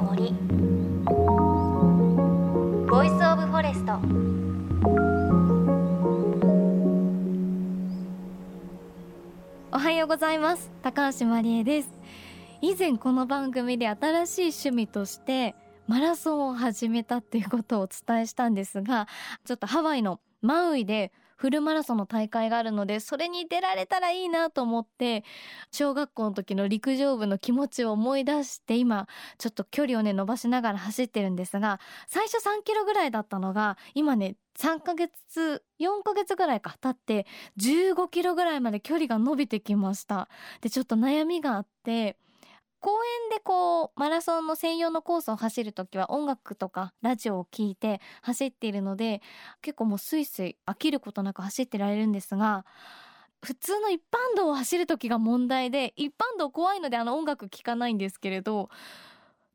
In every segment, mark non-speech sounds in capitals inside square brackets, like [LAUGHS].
の森。 Voice of Forest おはようございます。高橋真理恵です。以前この番組で新しい趣味としてマラソンを始めたっていうことをお伝えしたんですがちょっとハワイのマウイでフルマラソンの大会があるのでそれに出られたらいいなと思って小学校の時の陸上部の気持ちを思い出して今ちょっと距離をね伸ばしながら走ってるんですが最初3キロぐらいだったのが今ね3ヶ月4ヶ月ぐらいか経って15キロぐらいまで距離が伸びてきました。でちょっと悩みがあって公園でこうマラソンの専用のコースを走る時は音楽とかラジオを聴いて走っているので結構もうスイスイ飽きることなく走ってられるんですが普通の一般道を走る時が問題で一般道怖いのであの音楽聴かないんですけれど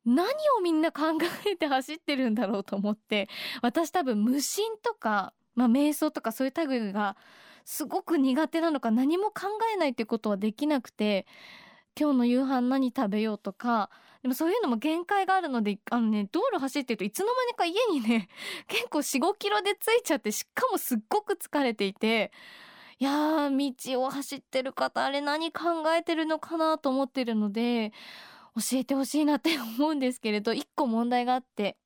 何をみんな考えて走ってるんだろうと思って私多分無心とか、まあ、瞑想とかそういう類がすごく苦手なのか何も考えないってことはできなくて今日の夕飯何食べようとかでもそういうのも限界があるのであのね道路走ってるといつの間にか家にね [LAUGHS] 結構45キロで着いちゃってしかもすっごく疲れていていやー道を走ってる方あれ何考えてるのかなと思ってるので教えてほしいなって思うんですけれど一個問題があって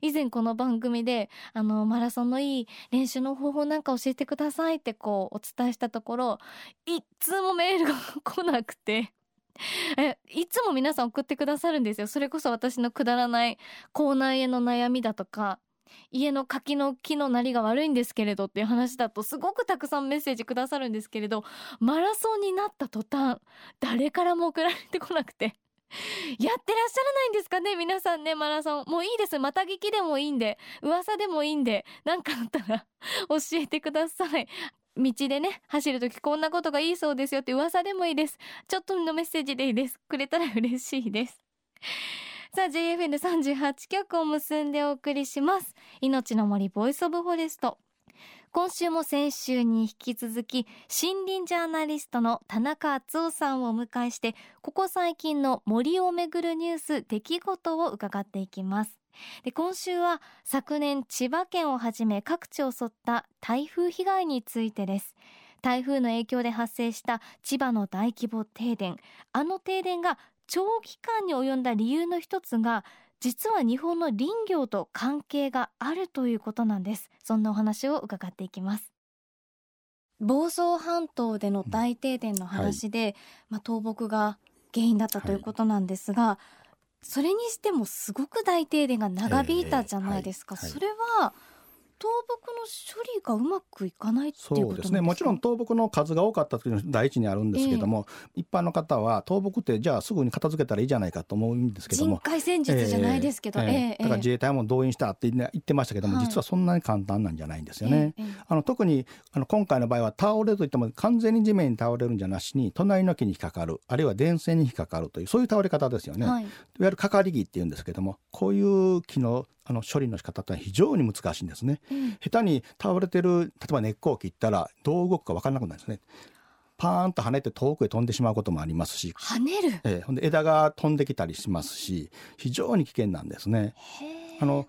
以前この番組であのマラソンのいい練習の方法なんか教えてくださいってこうお伝えしたところいつもメールが来なくて。[LAUGHS] えいつも皆さん送ってくださるんですよ。それこそ私のくだらない口内炎の悩みだとか家の柿の木のなりが悪いんですけれどっていう話だとすごくたくさんメッセージくださるんですけれどマラソンになった途端誰からも送られてこなくて。[LAUGHS] やってらっしゃらないんですかね皆さんねマラソン。もういいです。また聞きでもいいんで噂でもいいんで何かあったら [LAUGHS] 教えてください。道でね走るときこんなことがいいそうですよって噂でもいいです。ちょっとのメッセージでいいです。くれたら嬉しいです。さあ JFN38 局を結んでお送りします。命の森 Voice of Forest。今週も先週に引き続き森林ジャーナリストの田中敦夫さんをお迎えしてここ最近の森をめぐるニュース出来事を伺っていきます。で今週は昨年千葉県をはじめ各地を襲った台風被害についてです。台風の影響で発生した千葉の大規模停電。あの停電が長期間に及んだ理由の一つが実は日本の林業と関係があるということなんです。そんなお話を伺っていきます。房総半島での大停電の話で、はい、まあ、倒木が原因だったということなんですが、はい。それにしてもすごく大停電が長引いたじゃないですか、えーはい、それは倒木の処理がうまくいかないっていうことですね。もちろん倒木の数が多かったというのは第一にあるんですけども、えー、一般の方は倒木ってじゃあすぐに片付けたらいいじゃないかと思うんですけども人海戦術じゃないですけど、えーえー、だから自衛隊も動員したって言ってましたけども、はい、実はそんなに簡単なんじゃないんですよね。あの特にあの今回の場合は倒れるといっても完全に地面に倒れるんじゃなしに隣の木に引っかかるあるいは電線に引っかかるというそういう倒れ方ですよね。はい、いわゆるかかり木っていうんですけどもこういう木のあの処理の仕方って非常に難しいんですね、うん、下手に倒れてる例えば根っこを切ったらどう動くか分からなくなるんですね。パーンと跳ねて遠くへ飛んでしまうこともありますし。跳ねる、えー、ほんで枝が飛んできたりしますし非常に危険なんですね。あの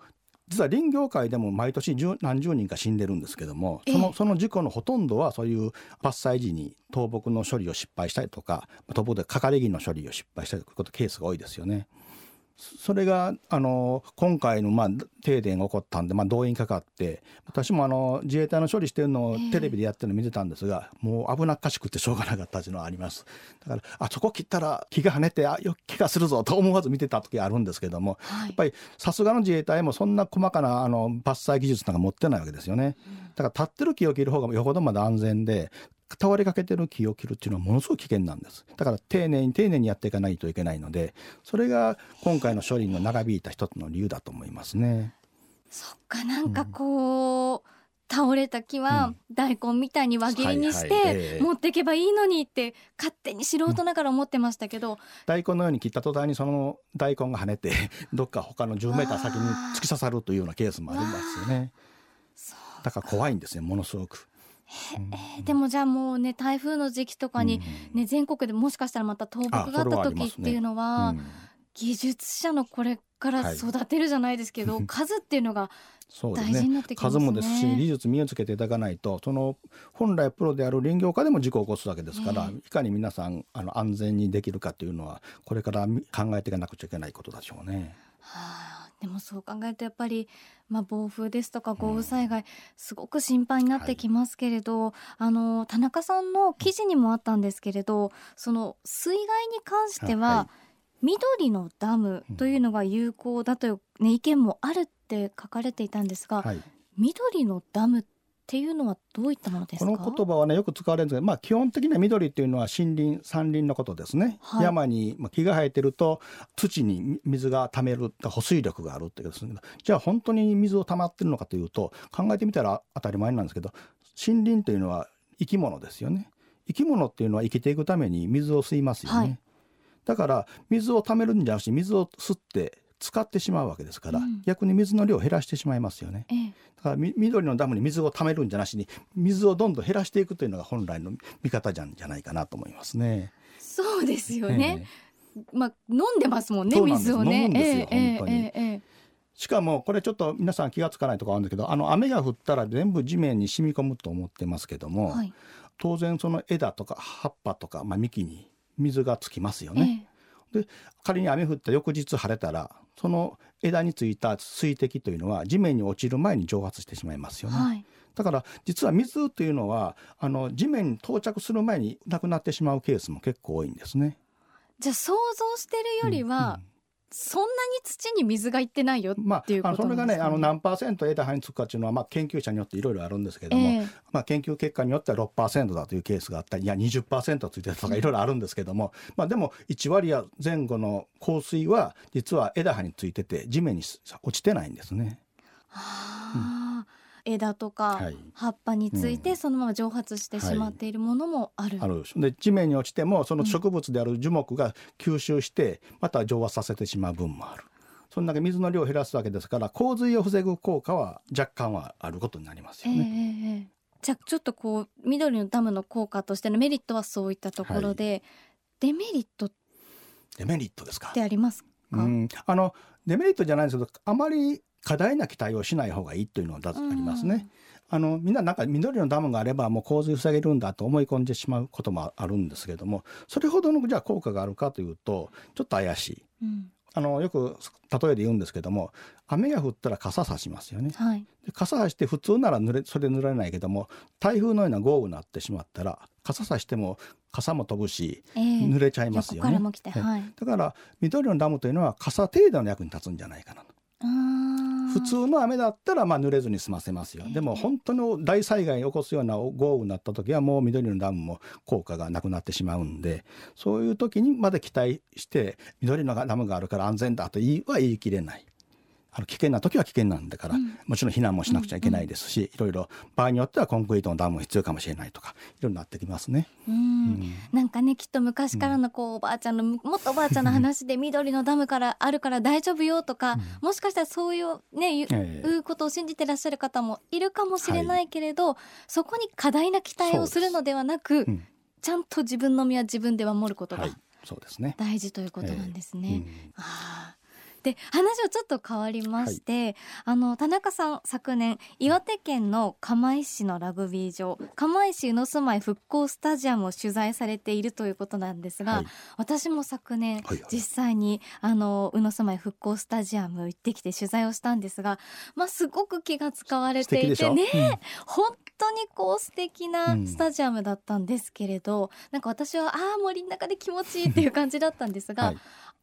実は林業界でも毎年何十人か死んでるんですけどもそのその事故のほとんどはそういう伐採時に倒木の処理を失敗したりとか倒木でかかり木の処理を失敗したりということケースが多いですよね。それがあの今回のまあ停電が起こったんで、まあ、動員かかって私もあの自衛隊の処理してるのをテレビでやってるの見てたんですが、もう危なっかしくてしょうがなかったというのはあります。だからあそこ切ったら木が跳ねてあよ気がするぞと思わず見てた時あるんですけども、はい、やっぱりさすがの自衛隊もそんな細かなあの伐採技術なんか持ってないわけですよね。だから立ってる木を切る方がよほどまだ安全で倒れかけてる木を切るっていうのはものすごく危険なんです。だから丁寧に丁寧にやっていかないといけないのでそれが今回の処理の長引いた一つの理由だと思いますね。そっかなんかこう、うん。倒れた木は大根みたいに輪切りにして持っていけばいいのにって勝手に素人ながら思ってましたけど、うん、大根のように切った途端にその大根が跳ねて [LAUGHS] どっか他の10メーター先に突き刺さるというようなケースもありますよね。だから怖いんですねものすごく。えー、でもじゃあもうね台風の時期とかに、ね、全国でもしかしたらまた倒木があった時っていうのは、技術者のこれから育てるじゃないですけど、はい、数っていうのが大事になってきますね、ね、数もですし技術身をつけていただかないとその本来プロである林業家でも事故を起こすわけですから、えー、いかに皆さんあの安全にできるかというのはこれから考えていかなくちゃいけないことでしょうね。はあ、でもそう考えるとやっぱり、まあ、暴風ですとか豪雨災害、すごく心配になってきますけれど、はい、あの田中さんの記事にもあったんですけれどその水害に関しては、はい緑のダムというのが有効だという、ね、意見もあるって書かれていたんですが、はい、緑のダムっていうのはどういったものですか？この言葉はねよく使われるんですけど、まあ、基本的には緑っていうのは森林山林のことですね、はい、山に木が生えてると土に水が溜める保水力があるってことですけどじゃあ本当に水を溜まってるのかというと考えてみたら当たり前なんですけど森林というのは生き物ですよね。生き物っていうのは生きていくために水を吸いますよね、はい。だから水を溜めるんじゃなくて水を吸って使ってしまうわけですから、うん、逆に水の量を減らしてしまいますよね、ええ、だから緑のダムに水を溜めるんじゃなしに水をどんどん減らしていくというのが本来の見方じゃんじゃないかなと思いますね。そうですよね、え、まあ飲んでますもんね水をね。飲むんですよ、本当に。しかもこれちょっと皆さん気が付かないところあるんだけどあの雨が降ったら全部地面に染み込むと思ってますけども、はい、当然その枝とか葉っぱとか、まあ、幹に水がつきますよね。で仮に雨降った翌日晴れたらその枝についた水滴というのは地面に落ちる前に蒸発してしまいますよね。はい、だから実は水というのはあの地面に到着する前になくなってしまうケースも結構多いんですね。じゃあ想像してるよりは、うんうんそんなに土に水がいってないよっていうこと、ね、まあ、それがねあの何パーセント枝葉につくかっていうのは、まあ、研究者によっていろいろあるんですけども、えー、まあ、研究結果によっては6%だというケースがあったりいや20%ついてるとかいろいろあるんですけども、まあ、でも1割や前後の降水は実は枝葉についてて地面に落ちてないんですね。はあ、うん枝とか葉っぱについてそのまま蒸発してしまっているものもある。あるで地面に落ちてもその植物である樹木が吸収してまた蒸発させてしまう分もある。その中水の量を減らすわけですから洪水を防ぐ効果は若干はあることになりますよね。えー、じゃあちょっとこう緑のダムの効果としてのメリットはそういったところで、はい、デメリットデメリットですか？ってありますか？うん。あのデメリットじゃないんですけどあまり過大な期待をしない方がいいというのがありますね。あのみんななんか緑のダムがあればもう洪水防げるんだと思い込んでしまうこともあるんですけれどもそれほどのじゃあ効果があるかというとちょっと怪しい。うん。あのよく例えで言うんですけども雨が降ったら傘さしますよね、はい、で傘さして普通なら濡れそれ濡れないけども台風のような豪雨になってしまったら傘さしても傘も飛ぶし、えー、濡れちゃいますよね、はい、だから緑のダムというのは傘程度の役に立つんじゃないかなと。普通の雨だったらまあ濡れずに済ませますよ、でも本当の大災害を起こすような豪雨になった時はもう緑のダムも効果がなくなってしまうんでそういう時にまで期待して緑のダムがあるから安全だとは言い切れない。あの危険な時は危険なんだから、うん、もちろん避難もしなくちゃいけないですし、うんうん、いろいろ場合によってはコンクリートのダムも必要かもしれないとかいろいろなってきますね。うん、なんかねきっと昔からのこう、おばあちゃんのもっとおばあちゃんの話で緑のダムからあるから大丈夫よとか、もしかしたらそういうねいう、うことを信じてらっしゃる方もいるかもしれないけれど、はい、そこに過大な期待をするのではなく、ちゃんと自分の身は自分で守ることが、そうですね。大事ということなんですね。えー、あで話はちょっと変わりまして、はい、あの田中さん昨年岩手県の釜石市のラグビー場釜石宇野住まい復興スタジアムを取材されているということなんですが、はい、私も昨年、はい、実際にあの宇野住まい復興スタジアム行ってきて取材をしたんですが、まあ、すごく気が使われていてね、うん、本当にこう素敵なスタジアムだったんですけれど、うん、なんか私はああ森の中で気持ちいいっていう感じだったんですが、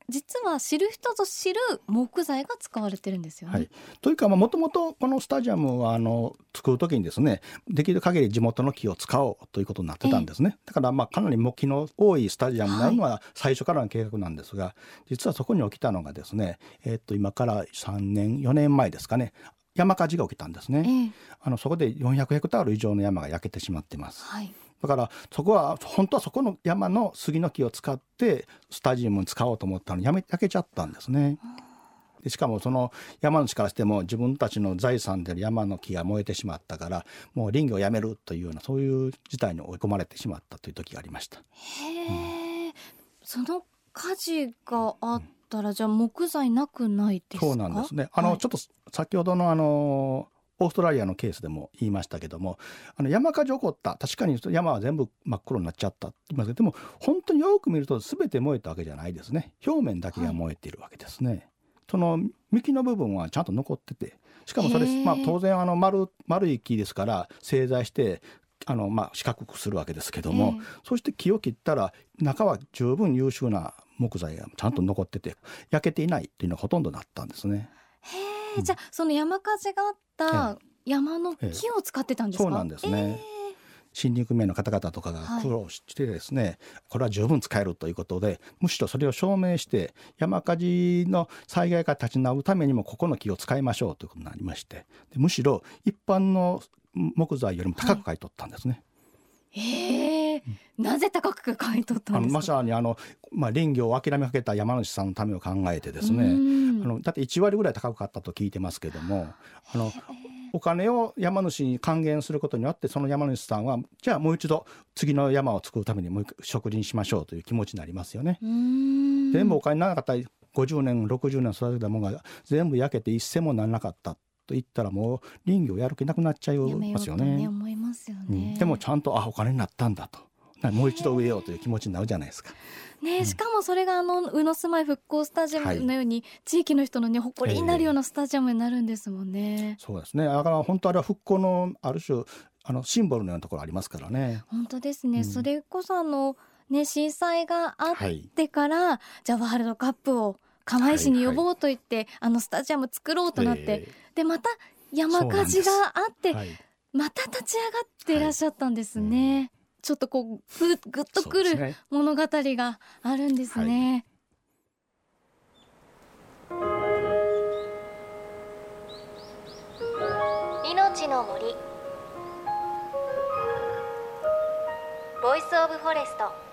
実は知る人ぞ知る木材が使われてるんですよね。はい、というかもともとこのスタジアムはあの作る時にですねできる限り地元の木を使おうということになってたんですね。だからまあかなり木の多いスタジアムになるのは最初からの計画なんですが、はい、実はそこに起きたのがですね、えー、っと今から3年4年前ですかね山火事が起きたんですね、えー、あのそこで400ヘクタール以上の山が焼けてしまってます。はいだからそこは本当はそこの山の杉の木を使ってスタジアムに使おうと思ったの。にやめ焼けちゃったんですね。でしかもその山主からしても自分たちの財産である山の木が燃えてしまったからもう林業をやめるというようなそういう事態に追い込まれてしまったという時がありました。へえ、うん、その火事があっしたらじゃあ木材なくないですか？そうなんですね。あの、はい、ちょっと先ほどのあのオーストラリアのケースでも言いましたけどもあの山火事起こった。確かに山は全部真っ黒になっちゃったでも本当によく見ると全て燃えたわけじゃないですね。表面だけが燃えているわけですね。はい、その幹の部分はちゃんと残ってて。しかもそれ、まあ、当然あの丸丸い木ですから製材してあのまあ四角くするわけですけども、そして木を切ったら中は十分優秀な木材がちゃんと残ってて焼けていないっていうのがほとんどなったんですね。へえ、じゃあその山火事があった山の木を使ってたんですか？そうなんですね。森林組合の方々とかが苦労してですね、はい、これは十分使えるということでむしろそれを証明して山火事の災害が立ち直るためにもここの木を使いましょうということになりましてむしろ一般の木材よりも高く買い取ったんですね。はいええなぜ高く買い取ったんですか？まさにあの、まあ、林業を諦めかけた山主さんのためを考えてですねあのだって1割ぐらい高く買ったと聞いてますけどもあのお金を山主に還元することによってその山主さんはじゃあもう一度次の山を作るためにもう植林しましょうという気持ちになりますよね。全部お金なかったり50年60年育てたものが全部焼けて一銭もならなかったと言ったらもう林業やる気なくなっちゃいますよね。ね思いますよね、うん、でもちゃんとあお金になったんだと。もう一度植えようという気持ちになるじゃないですか。ね、しかもそれがあの宇野住まい復興スタジアムのように、地域の人のね誇りになるようなスタジアムになるんですもんね。そうですね。だから本当あれは復興のある種あのシンボルのようなところありますからね。本当ですね。うん、それこそあのね震災があってから、はい、じゃあワールドカップを釜石に呼ぼうと言って、はいはい、あのスタジアム作ろうとなって、えー、でまた山火事があって、また立ち上がっていらっしゃったんですね。うん。ちょっとこうぐぐっとくる物語があるんですね。命の森。Voice of Forest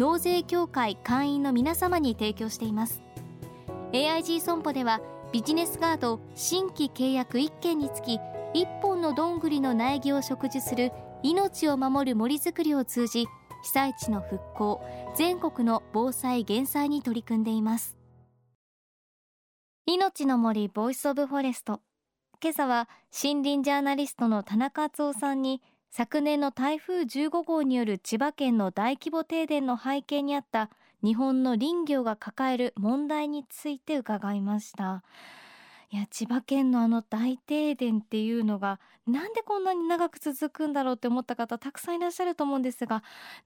納税協会会員の皆様に提供しています。AIG 損保ではビジネスガード新規契約1件につき1本のどんぐりの苗木を植樹する命を守る森づくりを通じ被災地の復興全国の防災減災に取り組んでいます。いのちの森 Voice of Forest。今朝は森林ジャーナリストの田中淳夫さんに昨年の台風15号による千葉県の大規模停電の背景にあった日本の林業が抱える問題について伺いました。いや千葉県のあの大停電っていうのがなんでこんなに長く続くんだろうって思った方たくさんいらっしゃると思うんですが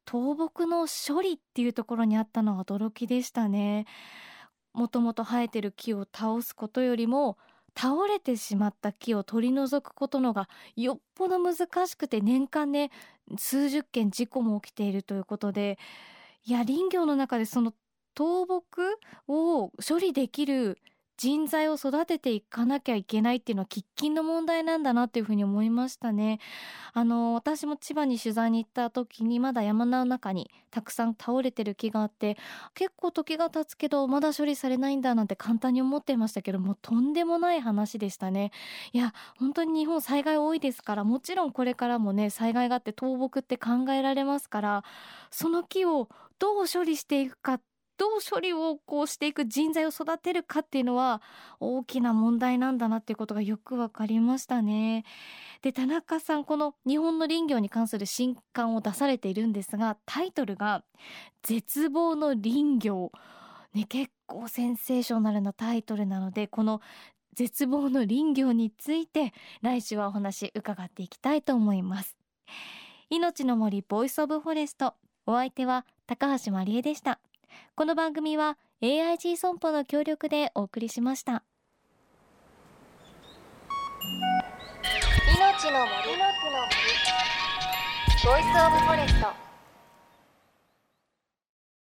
倒木の処理っていうところにあったのは驚きでしたね。もともと生えてる木を倒すことよりも倒れてしまった木を取り除くことのがよっぽど難しくて年間ね数十件事故も起きているということでいや林業の中でその倒木を処理できる人材を育てていかなきゃいけないっていうのは喫緊の問題なんだなっていうふうに思いましたね。あの私も千葉に取材に行った時にまだ山の中にたくさん倒れてる木があって結構時が経つけどまだ処理されないんだなんて簡単に思ってましたけどもとんでもない話でしたね。いや本当に日本災害多いですからもちろんこれからもね災害があって倒木って考えられますからその木をどう処理していくかどう処理をこうしていく人材を育てるかっていうのは大きな問題なんだなっていうことがよくわかりましたね。で田中さんこの日本の林業に関する新刊を出されているんですがタイトルが「絶望の林業」ね、結構センセーショナルなタイトルなのでこの絶望の林業について来週はお話伺っていきたいと思います。いのちの森 Voice of Forest。お相手は高橋万里恵でした。この番組は AIG 損保の協力でお送りしました。命の森。の森。ボイスオブフォレスト。